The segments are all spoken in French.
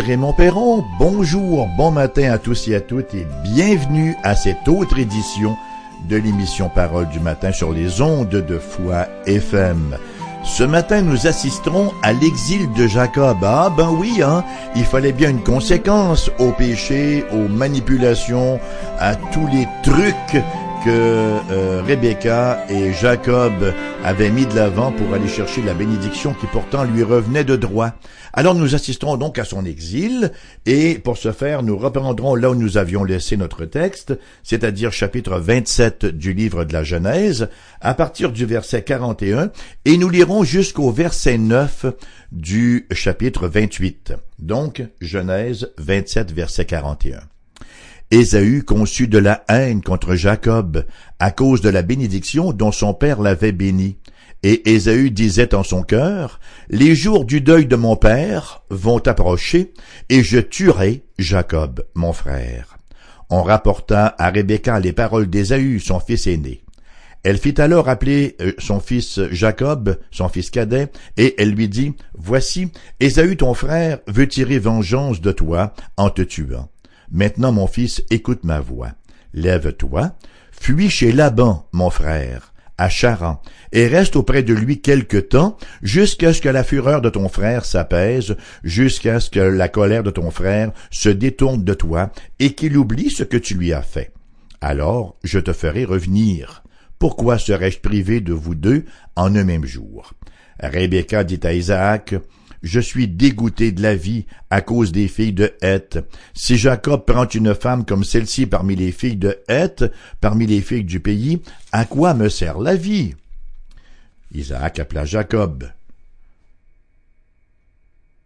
Raymond Perron. Bonjour, bon matin à tous et à toutes et bienvenue à cette autre édition de l'émission Parole du matin sur les ondes de foi FM. Ce matin, nous assisterons à l'exil de Jacob. Ah ben oui, hein, il fallait bien une conséquence au péché, aux manipulations, à tous les trucs que euh, Rebecca et Jacob avaient mis de l'avant pour aller chercher la bénédiction qui pourtant lui revenait de droit. Alors nous assisterons donc à son exil et pour ce faire nous reprendrons là où nous avions laissé notre texte, c'est-à-dire chapitre 27 du livre de la Genèse, à partir du verset 41 et nous lirons jusqu'au verset 9 du chapitre 28. Donc Genèse 27 verset 41. Ésaü conçut de la haine contre Jacob à cause de la bénédiction dont son père l'avait béni. Et Ésaü disait en son cœur, Les jours du deuil de mon père vont approcher, et je tuerai Jacob, mon frère. On rapporta à Rebecca les paroles d'Ésaü, son fils aîné. Elle fit alors appeler euh, son fils Jacob, son fils cadet, et elle lui dit, Voici, Ésaü ton frère veut tirer vengeance de toi en te tuant. Maintenant, mon fils, écoute ma voix. Lève-toi, fuis chez Laban, mon frère, à Charan, et reste auprès de lui quelque temps, jusqu'à ce que la fureur de ton frère s'apaise, jusqu'à ce que la colère de ton frère se détourne de toi, et qu'il oublie ce que tu lui as fait. Alors je te ferai revenir. Pourquoi serais-je privé de vous deux en un même jour? Rebecca dit à Isaac, je suis dégoûté de la vie à cause des filles de Heth. Si Jacob prend une femme comme celle-ci parmi les filles de Heth, parmi les filles du pays, à quoi me sert la vie? Isaac appela Jacob,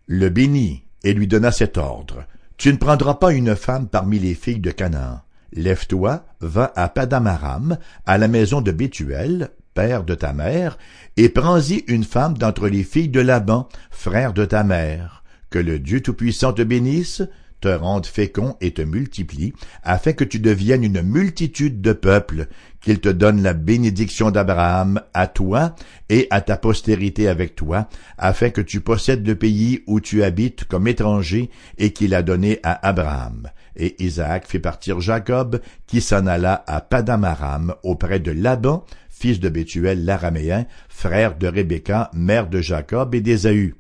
le bénit et lui donna cet ordre. Tu ne prendras pas une femme parmi les filles de Canaan. Lève-toi, va à Padamaram, à la maison de Bethuel, père de ta mère, et prends-y une femme d'entre les filles de Laban, frère de ta mère. Que le Dieu Tout-Puissant te bénisse, te rende fécond et te multiplie, afin que tu deviennes une multitude de peuples, qu'il te donne la bénédiction d'Abraham à toi et à ta postérité avec toi, afin que tu possèdes le pays où tu habites comme étranger et qu'il a donné à Abraham. Et Isaac fit partir Jacob, qui s'en alla à Padamaram auprès de Laban, fils de Bethuel l'araméen, frère de Rebecca, mère de Jacob et d'Ésaü.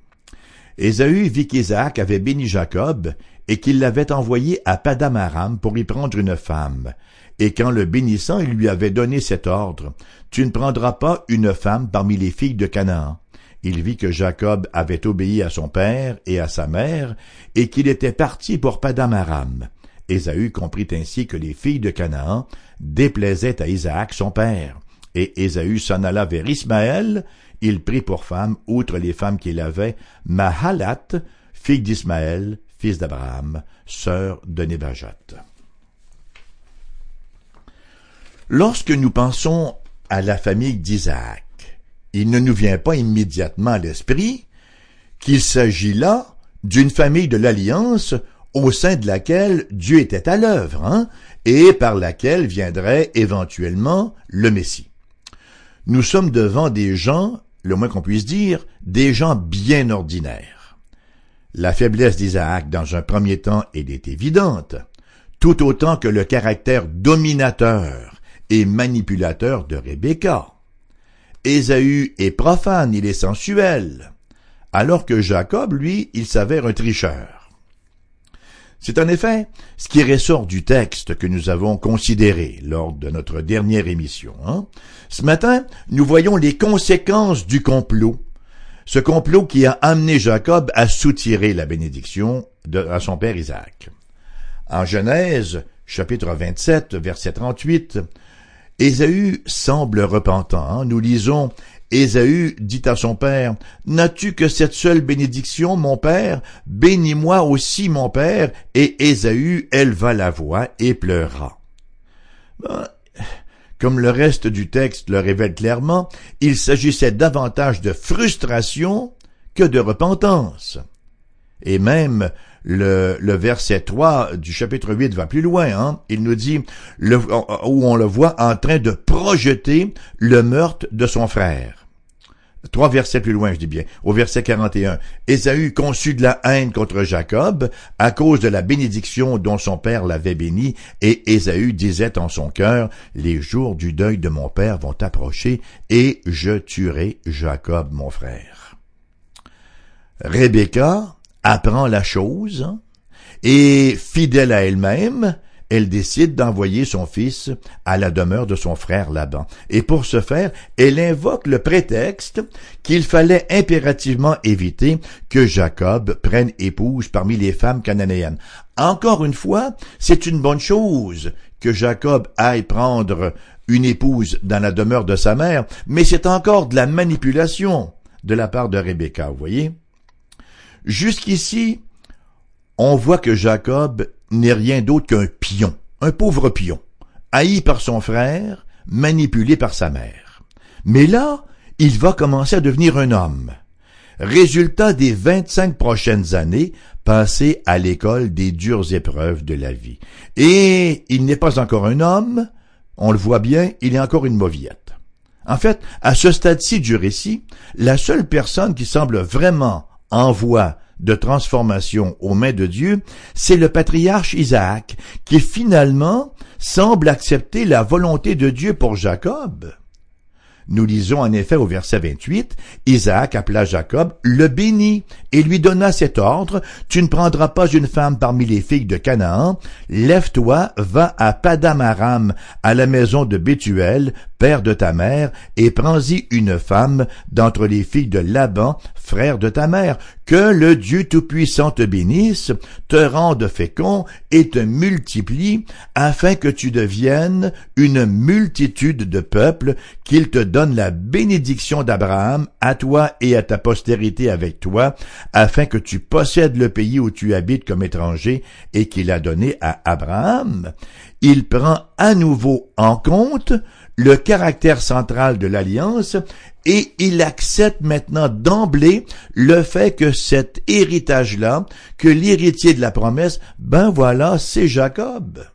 Ésaü vit qu'Isaac avait béni Jacob et qu'il l'avait envoyé à Padamaram pour y prendre une femme. Et quand le bénissant, il lui avait donné cet ordre, Tu ne prendras pas une femme parmi les filles de Canaan. Il vit que Jacob avait obéi à son père et à sa mère, et qu'il était parti pour Padamaram. Ésaü comprit ainsi que les filles de Canaan déplaisaient à Isaac son père. Et Ésaü s'en alla vers Ismaël, il prit pour femme, outre les femmes qu'il avait, Mahalat, fille d'Ismaël, fils d'Abraham, sœur de Nébajat. Lorsque nous pensons à la famille d'Isaac, il ne nous vient pas immédiatement à l'esprit qu'il s'agit là d'une famille de l'Alliance au sein de laquelle Dieu était à l'œuvre, hein, et par laquelle viendrait éventuellement le Messie nous sommes devant des gens, le moins qu'on puisse dire, des gens bien ordinaires. La faiblesse d'Isaac dans un premier temps est évidente, tout autant que le caractère dominateur et manipulateur de Rebecca. Ésaü est profane, il est sensuel, alors que Jacob, lui, il s'avère un tricheur. C'est en effet ce qui ressort du texte que nous avons considéré lors de notre dernière émission. Hein. Ce matin, nous voyons les conséquences du complot. Ce complot qui a amené Jacob à soutirer la bénédiction à son père Isaac. En Genèse, chapitre 27, verset 38, Ésaü semble repentant. Hein. Nous lisons Ésaü dit à son père, N'as-tu que cette seule bénédiction, mon père? Bénis-moi aussi, mon père. Et Ésaü éleva la voix et pleura. Ben, comme le reste du texte le révèle clairement, il s'agissait davantage de frustration que de repentance. Et même le, le, verset 3 du chapitre 8 va plus loin. Hein? Il nous dit le, où on le voit en train de projeter le meurtre de son frère. trois versets plus loin, je dis bien, au verset 41, Ésaü conçut de la haine contre Jacob à cause de la bénédiction dont son père l'avait béni, et Ésaü disait en son cœur, les jours du deuil de mon père vont approcher, et je tuerai Jacob mon frère. Rebecca apprend la chose, et fidèle à elle-même, elle décide d'envoyer son fils à la demeure de son frère Laban. Et pour ce faire, elle invoque le prétexte qu'il fallait impérativement éviter que Jacob prenne épouse parmi les femmes cananéennes. Encore une fois, c'est une bonne chose que Jacob aille prendre une épouse dans la demeure de sa mère, mais c'est encore de la manipulation de la part de Rebecca, vous voyez? Jusqu'ici, on voit que Jacob n'est rien d'autre qu'un pion, un pauvre pion, haï par son frère, manipulé par sa mère. Mais là, il va commencer à devenir un homme. Résultat des vingt-cinq prochaines années passées à l'école des dures épreuves de la vie. Et il n'est pas encore un homme, on le voit bien, il est encore une mauviette. En fait, à ce stade-ci du récit, la seule personne qui semble vraiment en voie de transformation aux mains de Dieu, c'est le patriarche Isaac, qui finalement semble accepter la volonté de Dieu pour Jacob. Nous lisons en effet au verset 28, Isaac appela Jacob, le bénit, et lui donna cet ordre, Tu ne prendras pas une femme parmi les filles de Canaan, lève-toi, va à Padamaram, à la maison de Bethuel, père de ta mère, et prends-y une femme d'entre les filles de Laban, frère de ta mère, que le Dieu Tout-Puissant te bénisse, te rende fécond et te multiplie, afin que tu deviennes une multitude de peuples, qu'il te donne la bénédiction d'Abraham à toi et à ta postérité avec toi, afin que tu possèdes le pays où tu habites comme étranger et qu'il a donné à Abraham. Il prend à nouveau en compte le caractère central de l'alliance et il accepte maintenant d'emblée le fait que cet héritage-là, que l'héritier de la promesse, ben voilà, c'est Jacob.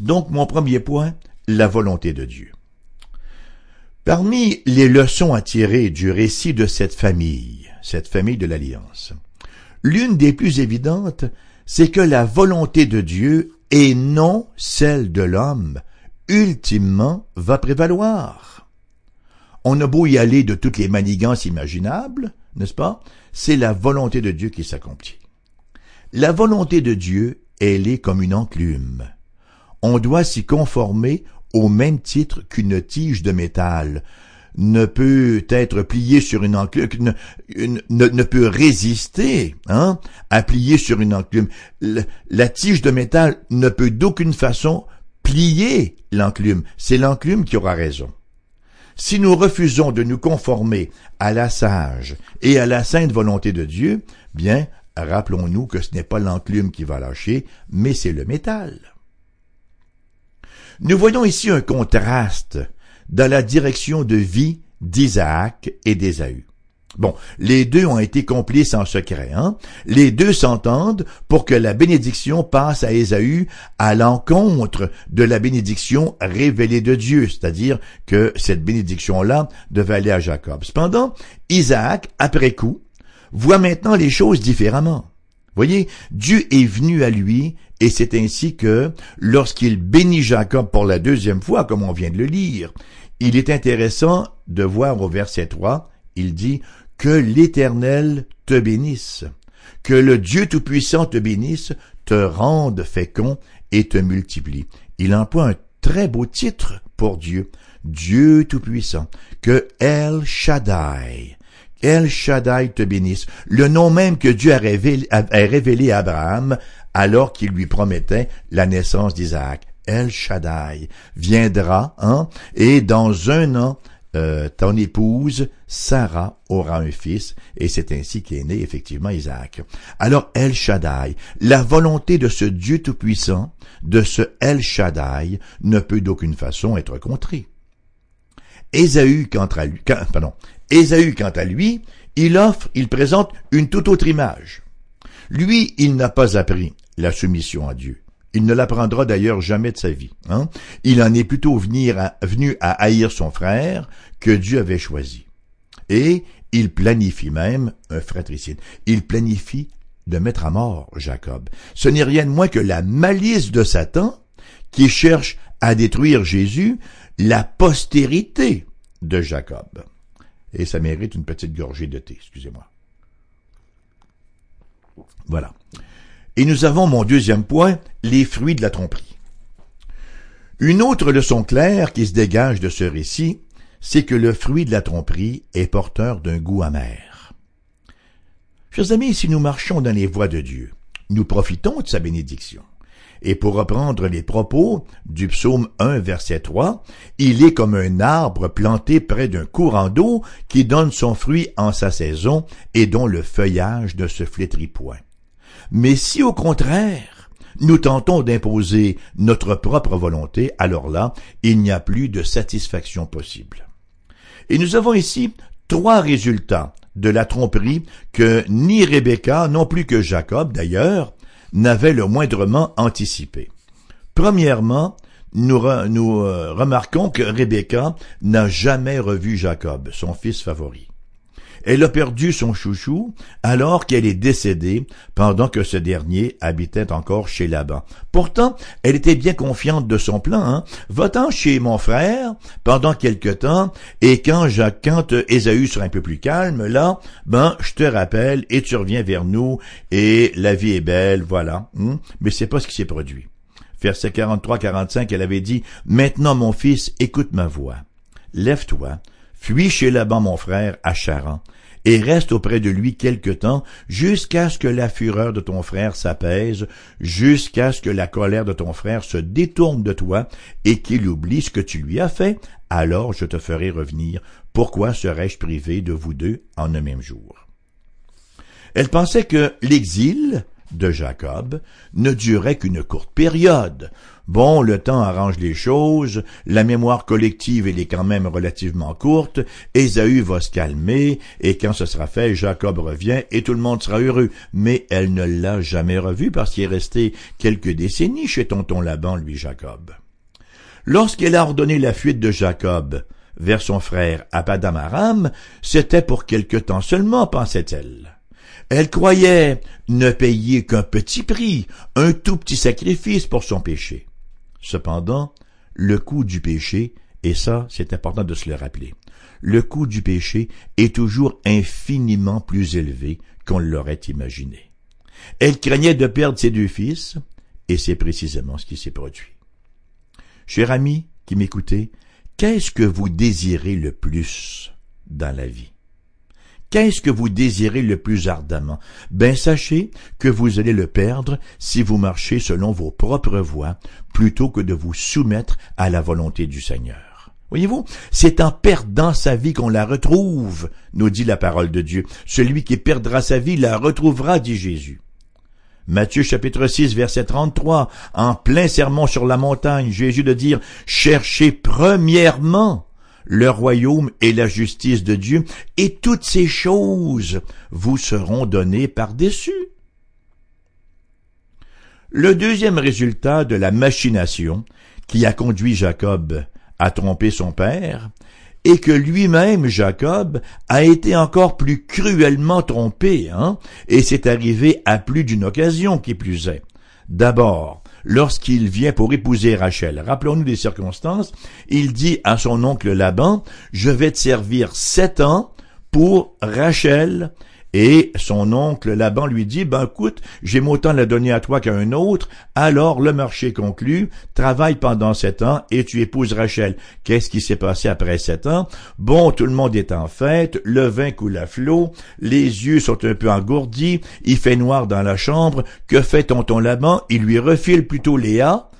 Donc mon premier point, la volonté de Dieu. Parmi les leçons à tirer du récit de cette famille, cette famille de l'Alliance, l'une des plus évidentes, c'est que la volonté de Dieu et non celle de l'homme, ultimement va prévaloir. On a beau y aller de toutes les manigances imaginables, n'est-ce pas? C'est la volonté de Dieu qui s'accomplit. La volonté de Dieu, elle est comme une enclume. On doit s'y conformer au même titre qu'une tige de métal ne peut être pliée sur une enclume, ne, peut résister hein, à plier sur une enclume. la tige de métal ne peut d'aucune façon plier l'enclume. C'est l'enclume qui aura raison. Si nous refusons de nous conformer à la sage et à la sainte volonté de Dieu, bien, rappelons-nous que ce n'est pas l'enclume qui va lâcher, mais c'est le métal. Nous voyons ici un contraste dans la direction de vie d'Isaac et d'Ésaü. Bon, les deux ont été complices en secret. Hein? Les deux s'entendent pour que la bénédiction passe à Ésaü à l'encontre de la bénédiction révélée de Dieu, c'est-à-dire que cette bénédiction-là devait aller à Jacob. Cependant, Isaac, après coup, voit maintenant les choses différemment. Voyez, Dieu est venu à lui et c'est ainsi que, lorsqu'il bénit Jacob pour la deuxième fois, comme on vient de le lire, il est intéressant de voir au verset 3, il dit, que l'Éternel te bénisse, que le Dieu Tout-Puissant te bénisse, te rende fécond et te multiplie. Il emploie un très beau titre pour Dieu, Dieu Tout-Puissant, que El Shaddai, El Shaddai te bénisse, le nom même que Dieu a révélé, a révélé à Abraham alors qu'il lui promettait la naissance d'Isaac. El Shaddai viendra, hein, et dans un an, euh, ton épouse Sarah aura un fils, et c'est ainsi qu'est né effectivement Isaac. Alors El Shaddai, la volonté de ce Dieu tout-puissant, de ce El Shaddai, ne peut d'aucune façon être contrée. Ésaü, à lui, pardon, Ésaü, quant à lui, il offre, il présente une toute autre image. Lui, il n'a pas appris la soumission à Dieu. Il ne l'apprendra d'ailleurs jamais de sa vie. Hein. Il en est plutôt venu à haïr son frère que Dieu avait choisi. Et il planifie même un fratricide. Il planifie de mettre à mort Jacob. Ce n'est rien de moins que la malice de Satan qui cherche à détruire Jésus, la postérité de Jacob. Et ça mérite une petite gorgée de thé, excusez-moi. Voilà. Et nous avons mon deuxième point, les fruits de la tromperie. Une autre leçon claire qui se dégage de ce récit, c'est que le fruit de la tromperie est porteur d'un goût amer. Chers amis, si nous marchons dans les voies de Dieu, nous profitons de sa bénédiction. Et pour reprendre les propos du psaume 1 verset 3, il est comme un arbre planté près d'un courant d'eau qui donne son fruit en sa saison et dont le feuillage ne se flétrit point. Mais si au contraire, nous tentons d'imposer notre propre volonté, alors là, il n'y a plus de satisfaction possible. Et nous avons ici trois résultats de la tromperie que ni Rebecca, non plus que Jacob d'ailleurs, n'avaient le moindrement anticipé. Premièrement, nous, euh, remarquons que Rebecca n'a jamais revu Jacob, son fils favori. Elle a perdu son chouchou alors qu'elle est décédée pendant que ce dernier habitait encore chez Laban. Pourtant, elle était bien confiante de son plan. Hein? Va-t'en chez mon frère pendant quelque temps et quand Jacques, quand Ésaü sera un peu plus calme, là, ben, je te rappelle et tu reviens vers nous et la vie est belle, voilà. Hein? Mais c'est pas ce qui s'est produit. Verset 43-45, elle avait dit, Maintenant mon fils, écoute ma voix. Lève-toi, Fuis chez Laban mon frère à Charan, et reste auprès de lui quelque temps, jusqu'à ce que la fureur de ton frère s'apaise, jusqu'à ce que la colère de ton frère se détourne de toi, et qu'il oublie ce que tu lui as fait, alors je te ferai revenir. Pourquoi serais-je privé de vous deux en un même jour? Elle pensait que l'exil de Jacob ne durait qu'une courte période, Bon, le temps arrange les choses, la mémoire collective elle est quand même relativement courte, Ésaü va se calmer, et quand ce sera fait, Jacob revient, et tout le monde sera heureux. Mais elle ne l'a jamais revu parce qu'il est resté quelques décennies chez tonton Laban, lui Jacob. Lorsqu'elle a ordonné la fuite de Jacob vers son frère Apadamaram, c'était pour quelque temps seulement, pensait-elle. Elle croyait ne payer qu'un petit prix, un tout petit sacrifice pour son péché. Cependant, le coût du péché, et ça, c'est important de se le rappeler, le coût du péché est toujours infiniment plus élevé qu'on l'aurait imaginé. Elle craignait de perdre ses deux fils, et c'est précisément ce qui s'est produit. Cher ami qui m'écoutez, qu'est-ce que vous désirez le plus dans la vie? Qu'est-ce que vous désirez le plus ardemment? Ben sachez que vous allez le perdre si vous marchez selon vos propres voies, plutôt que de vous soumettre à la volonté du Seigneur. Voyez-vous, c'est en perdant sa vie qu'on la retrouve, nous dit la parole de Dieu. Celui qui perdra sa vie la retrouvera, dit Jésus. Matthieu chapitre 6 verset 33, en plein sermon sur la montagne, Jésus de dire, cherchez premièrement le royaume et la justice de Dieu, et toutes ces choses vous seront données par-dessus. Le deuxième résultat de la machination qui a conduit Jacob à tromper son père, est que lui-même, Jacob, a été encore plus cruellement trompé, hein, et c'est arrivé à plus d'une occasion qui plus est. D'abord, lorsqu'il vient pour épouser Rachel. Rappelons-nous des circonstances. Il dit à son oncle Laban, je vais te servir sept ans pour Rachel et son oncle Laban lui dit, ben écoute, j'aime autant la donner à toi qu'à un autre, alors le marché conclu, travaille pendant sept ans et tu épouses Rachel. Qu'est-ce qui s'est passé après sept ans? Bon, tout le monde est en fête, le vin coule à flot, les yeux sont un peu engourdis, il fait noir dans la chambre, que fait tonton Laban? Il lui refile plutôt Léa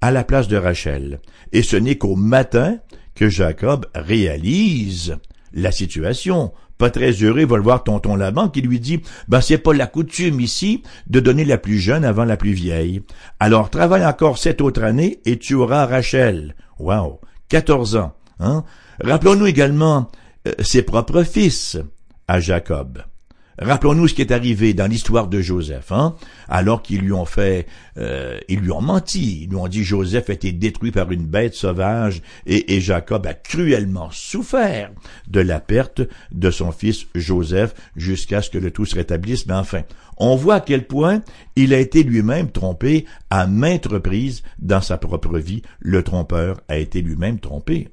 à la place de Rachel. Et ce n'est qu'au matin que Jacob réalise la situation pas très heureux, va le voir tonton Laban qui lui dit, ben c'est pas la coutume ici de donner la plus jeune avant la plus vieille. Alors travaille encore cette autre année et tu auras Rachel. Wow, quatorze ans. Hein? Rappelons-nous également euh, ses propres fils à Jacob. Rappelons-nous ce qui est arrivé dans l'histoire de Joseph, hein? alors qu'ils lui ont fait, euh, ils lui ont menti, ils lui ont dit Joseph a été détruit par une bête sauvage et, et Jacob a cruellement souffert de la perte de son fils Joseph jusqu'à ce que le tout se rétablisse. Mais enfin, on voit à quel point il a été lui-même trompé à maintes reprises dans sa propre vie. Le trompeur a été lui-même trompé.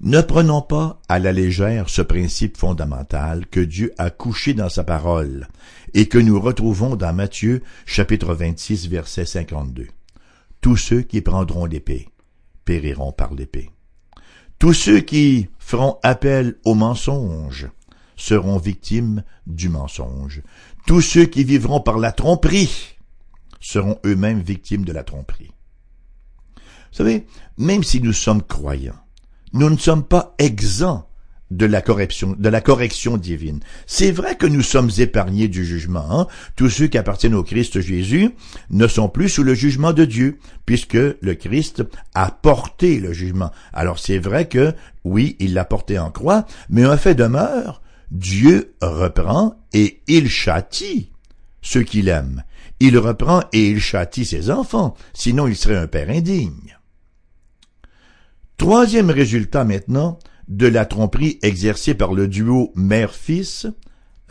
Ne prenons pas à la légère ce principe fondamental que Dieu a couché dans sa parole et que nous retrouvons dans Matthieu chapitre 26 verset 52. Tous ceux qui prendront l'épée périront par l'épée. Tous ceux qui feront appel au mensonge seront victimes du mensonge. Tous ceux qui vivront par la tromperie seront eux-mêmes victimes de la tromperie. Vous savez, même si nous sommes croyants, nous ne sommes pas exempts de la correction, de la correction divine. C'est vrai que nous sommes épargnés du jugement. Hein. Tous ceux qui appartiennent au Christ Jésus ne sont plus sous le jugement de Dieu, puisque le Christ a porté le jugement. Alors c'est vrai que, oui, il l'a porté en croix, mais un fait demeure, Dieu reprend et il châtie ceux qu'il aime. Il reprend et il châtie ses enfants, sinon il serait un père indigne. Troisième résultat maintenant de la tromperie exercée par le duo mère-fils,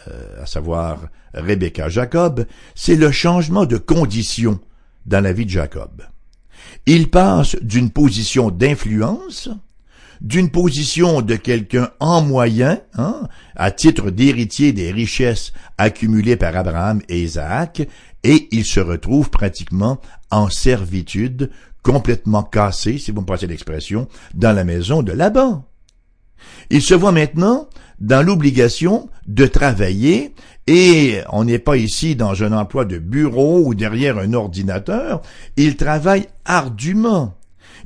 euh, à savoir Rebecca Jacob, c'est le changement de condition dans la vie de Jacob. Il passe d'une position d'influence, d'une position de quelqu'un en moyen, hein, à titre d'héritier des richesses accumulées par Abraham et Isaac, et il se retrouve pratiquement en servitude complètement cassé, si vous me passez l'expression, dans la maison de Laban. Il se voit maintenant dans l'obligation de travailler et on n'est pas ici dans un emploi de bureau ou derrière un ordinateur, il travaille ardument.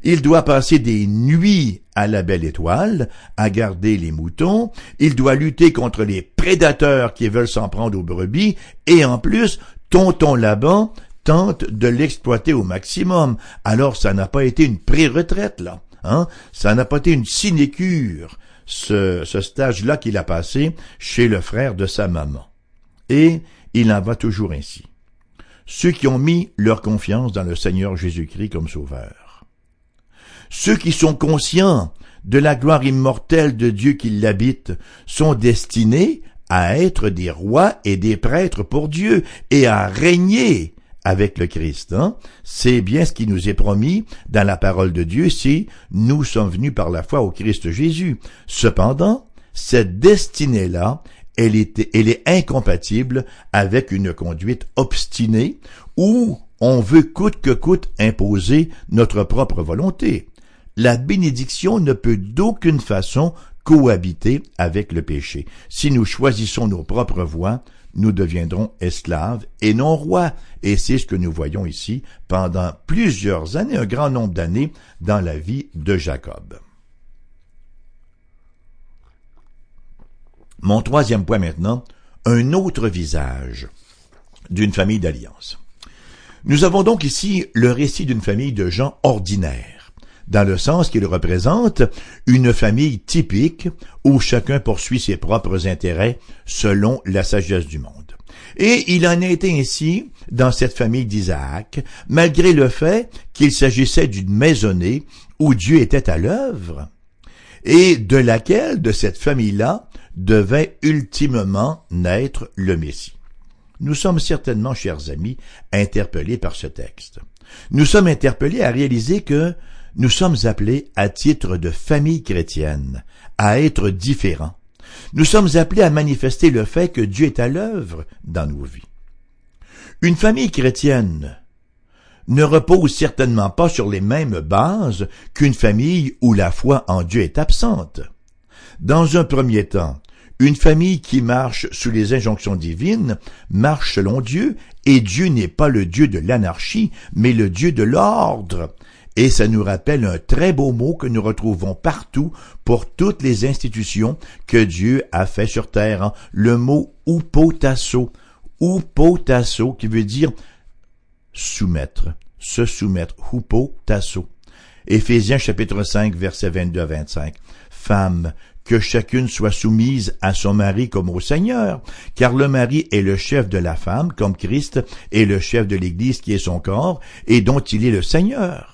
Il doit passer des nuits à la belle étoile, à garder les moutons, il doit lutter contre les prédateurs qui veulent s'en prendre aux brebis, et en plus, tonton Laban tente de l'exploiter au maximum. Alors ça n'a pas été une pré-retraite, là. Hein? Ça n'a pas été une sinécure, ce, ce stage-là qu'il a passé chez le frère de sa maman. Et il en va toujours ainsi. Ceux qui ont mis leur confiance dans le Seigneur Jésus-Christ comme sauveur. Ceux qui sont conscients de la gloire immortelle de Dieu qui l'habite sont destinés à être des rois et des prêtres pour Dieu et à régner avec le Christ. Hein? C'est bien ce qui nous est promis dans la parole de Dieu si nous sommes venus par la foi au Christ Jésus. Cependant, cette destinée-là, elle est, elle est incompatible avec une conduite obstinée où on veut coûte que coûte imposer notre propre volonté. La bénédiction ne peut d'aucune façon cohabiter avec le péché. Si nous choisissons nos propres voies, nous deviendrons esclaves et non rois. Et c'est ce que nous voyons ici pendant plusieurs années, un grand nombre d'années dans la vie de Jacob. Mon troisième point maintenant, un autre visage d'une famille d'alliance. Nous avons donc ici le récit d'une famille de gens ordinaires dans le sens qu'il représente une famille typique où chacun poursuit ses propres intérêts selon la sagesse du monde. Et il en a été ainsi dans cette famille d'Isaac, malgré le fait qu'il s'agissait d'une maisonnée où Dieu était à l'œuvre, et de laquelle, de cette famille-là, devait ultimement naître le Messie. Nous sommes certainement, chers amis, interpellés par ce texte. Nous sommes interpellés à réaliser que nous sommes appelés à titre de famille chrétienne à être différents. Nous sommes appelés à manifester le fait que Dieu est à l'œuvre dans nos vies. Une famille chrétienne ne repose certainement pas sur les mêmes bases qu'une famille où la foi en Dieu est absente. Dans un premier temps, une famille qui marche sous les injonctions divines marche selon Dieu, et Dieu n'est pas le Dieu de l'anarchie, mais le Dieu de l'ordre. Et ça nous rappelle un très beau mot que nous retrouvons partout pour toutes les institutions que Dieu a fait sur terre. Hein. Le mot upotasso. Upotasso qui veut dire soumettre, se soumettre. Upotasso. Éphésiens chapitre 5 verset 22 à 25. Femme, que chacune soit soumise à son mari comme au Seigneur, car le mari est le chef de la femme, comme Christ est le chef de l'Église qui est son corps, et dont il est le Seigneur.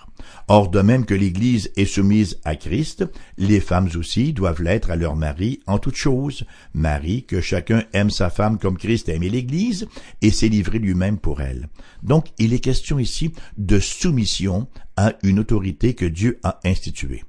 Or, de même que l'Église est soumise à Christ, les femmes aussi doivent l'être à leur mari en toutes choses. Marie, que chacun aime sa femme comme Christ a aimé l'Église et s'est livré lui-même pour elle. Donc, il est question ici de soumission à une autorité que Dieu a instituée.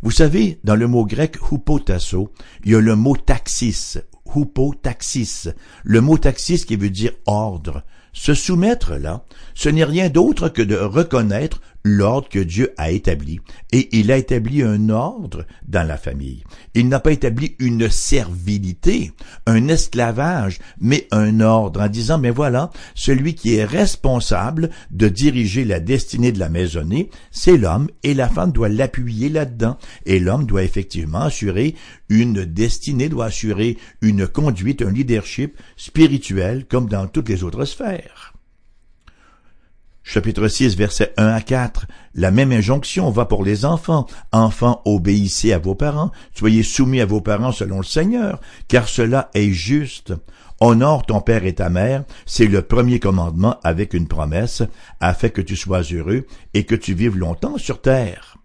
Vous savez, dans le mot grec hupotasso, il y a le mot taxis, hupotaxis, le mot taxis qui veut dire ordre. Se soumettre là, ce n'est rien d'autre que de reconnaître l'ordre que Dieu a établi. Et il a établi un ordre dans la famille. Il n'a pas établi une servilité, un esclavage, mais un ordre en disant, mais voilà, celui qui est responsable de diriger la destinée de la maisonnée, c'est l'homme et la femme doit l'appuyer là-dedans. Et l'homme doit effectivement assurer une destinée, doit assurer une conduite, un leadership spirituel comme dans toutes les autres sphères chapitre 6, versets 1 à 4. La même injonction va pour les enfants. Enfants, obéissez à vos parents, soyez soumis à vos parents selon le Seigneur, car cela est juste. Honore ton père et ta mère, c'est le premier commandement avec une promesse, afin que tu sois heureux et que tu vives longtemps sur terre.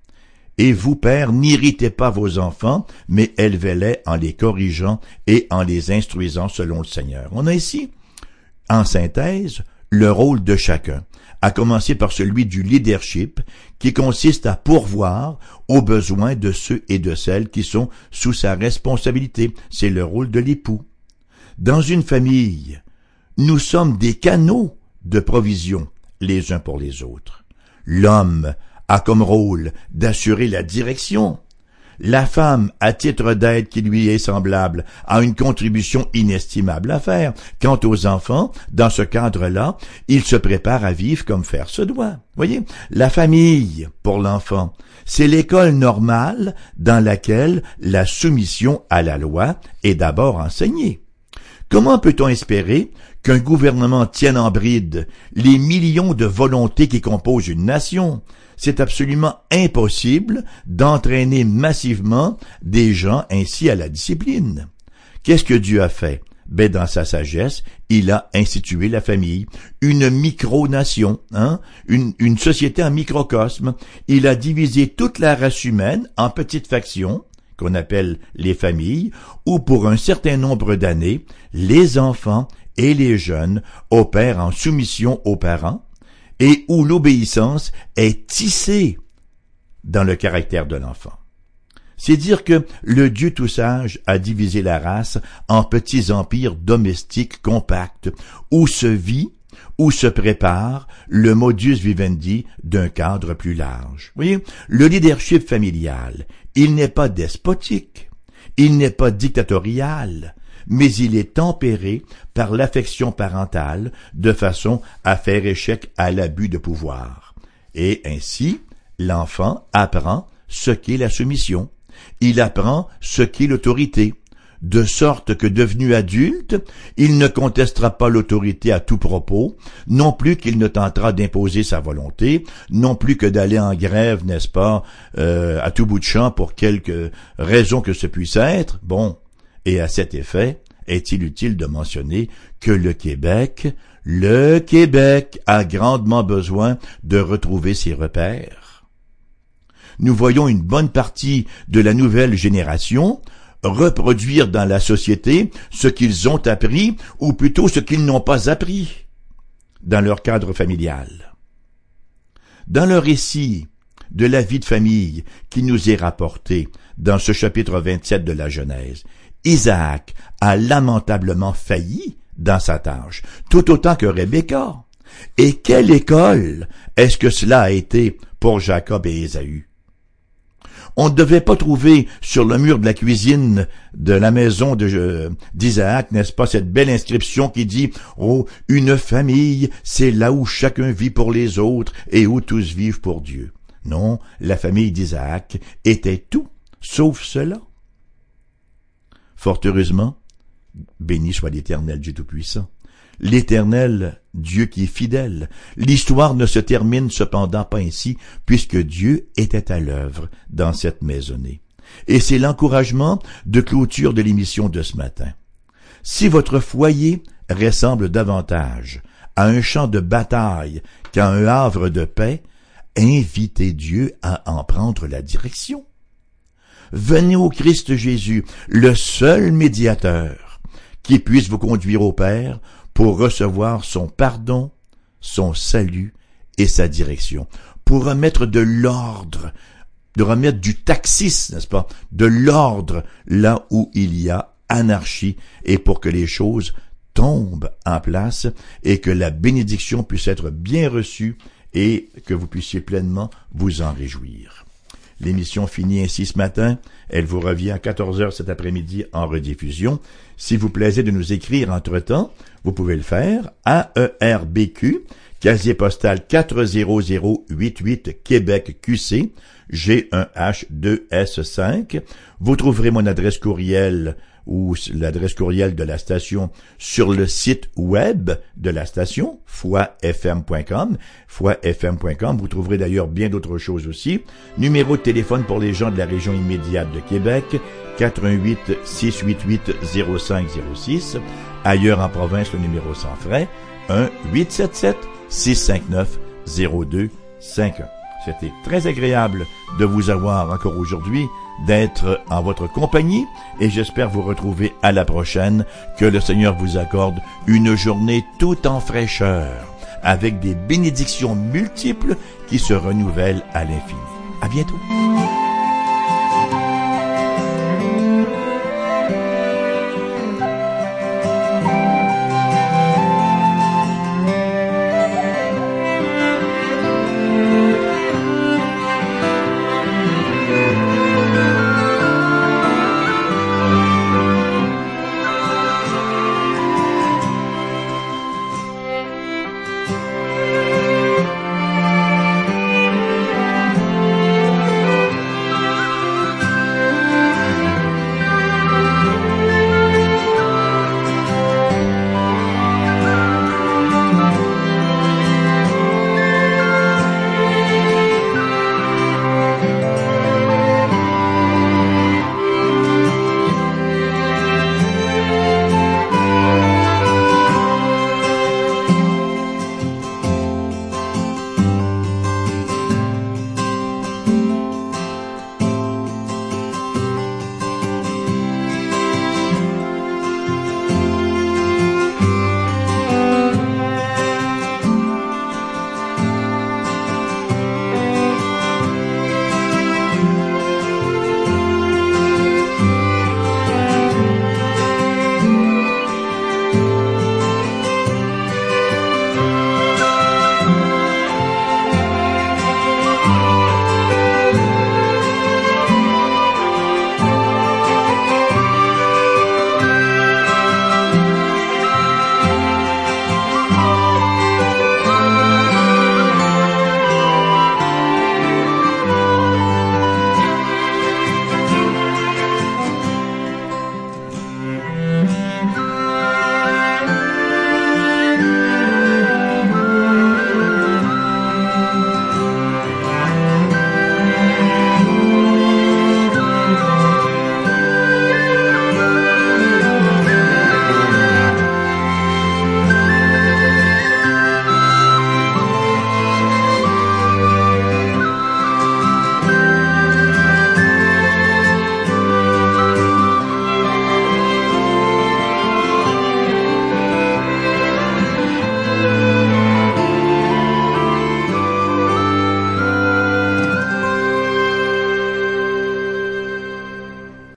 Et vous, pères, n'irritez pas vos enfants, mais élevez-les en les corrigeant et en les instruisant selon le Seigneur. On a ici, en synthèse, le rôle de chacun à commencer par celui du leadership, qui consiste à pourvoir aux besoins de ceux et de celles qui sont sous sa responsabilité. C'est le rôle de l'époux. Dans une famille, nous sommes des canaux de provision les uns pour les autres. L'homme a comme rôle d'assurer la direction, la femme, à titre d'aide qui lui est semblable, a une contribution inestimable à faire. Quant aux enfants, dans ce cadre-là, ils se préparent à vivre comme faire se doit. Voyez, la famille, pour l'enfant, c'est l'école normale dans laquelle la soumission à la loi est d'abord enseignée. Comment peut-on espérer qu'un gouvernement tienne en bride les millions de volontés qui composent une nation, c'est absolument impossible d'entraîner massivement des gens ainsi à la discipline. Qu'est-ce que Dieu a fait? Ben, dans sa sagesse, il a institué la famille, une micronation, hein, une, une société en microcosme. Il a divisé toute la race humaine en petites factions, qu'on appelle les familles, où pour un certain nombre d'années, les enfants et les jeunes opèrent en soumission aux parents, et où l'obéissance est tissée dans le caractère de l'enfant. C'est dire que le Dieu tout sage a divisé la race en petits empires domestiques compacts, où se vit, où se prépare le modus vivendi d'un cadre plus large. Vous le leadership familial, il n'est pas despotique, il n'est pas dictatorial, mais il est tempéré par l'affection parentale de façon à faire échec à l'abus de pouvoir. Et ainsi, l'enfant apprend ce qu'est la soumission. Il apprend ce qu'est l'autorité, de sorte que devenu adulte, il ne contestera pas l'autorité à tout propos, non plus qu'il ne tentera d'imposer sa volonté, non plus que d'aller en grève, n'est-ce pas, euh, à tout bout de champ pour quelque raison que ce puisse être. Bon, et à cet effet, est-il utile de mentionner que le Québec, le Québec a grandement besoin de retrouver ses repères? Nous voyons une bonne partie de la nouvelle génération reproduire dans la société ce qu'ils ont appris, ou plutôt ce qu'ils n'ont pas appris dans leur cadre familial. Dans le récit de la vie de famille qui nous est rapporté dans ce chapitre 27 de la Genèse, Isaac a lamentablement failli dans sa tâche, tout autant que Rebecca. Et quelle école est-ce que cela a été pour Jacob et Ésaü? On ne devait pas trouver sur le mur de la cuisine de la maison de d'Isaac, n'est-ce pas, cette belle inscription qui dit Oh, une famille, c'est là où chacun vit pour les autres et où tous vivent pour Dieu. Non, la famille d'Isaac était tout sauf cela. Fort heureusement, béni soit l'Éternel Dieu Tout-Puissant, l'Éternel Dieu qui est fidèle. L'histoire ne se termine cependant pas ainsi, puisque Dieu était à l'œuvre dans cette maisonnée. Et c'est l'encouragement de clôture de l'émission de ce matin. Si votre foyer ressemble davantage à un champ de bataille qu'à un havre de paix, invitez Dieu à en prendre la direction. Venez au Christ Jésus, le seul médiateur, qui puisse vous conduire au Père pour recevoir son pardon, son salut et sa direction, pour remettre de l'ordre, de remettre du taxis, n'est-ce pas, de l'ordre là où il y a anarchie et pour que les choses tombent en place et que la bénédiction puisse être bien reçue et que vous puissiez pleinement vous en réjouir. L'émission finit ainsi ce matin. Elle vous revient à 14 heures cet après-midi en rediffusion. Si vous plaisez de nous écrire entre-temps, vous pouvez le faire à ERBQ, casier postal 40088 Québec QC, G1H2S5. Vous trouverez mon adresse courriel ou l'adresse courriel de la station sur le site web de la station, foifm.com, foifm.com. Vous trouverez d'ailleurs bien d'autres choses aussi. Numéro de téléphone pour les gens de la région immédiate de Québec, 88 688 0506. Ailleurs en province, le numéro sans frais, 1 877 659 0251. C'était très agréable de vous avoir encore aujourd'hui d'être en votre compagnie et j'espère vous retrouver à la prochaine. Que le Seigneur vous accorde une journée tout en fraîcheur avec des bénédictions multiples qui se renouvellent à l'infini. À bientôt.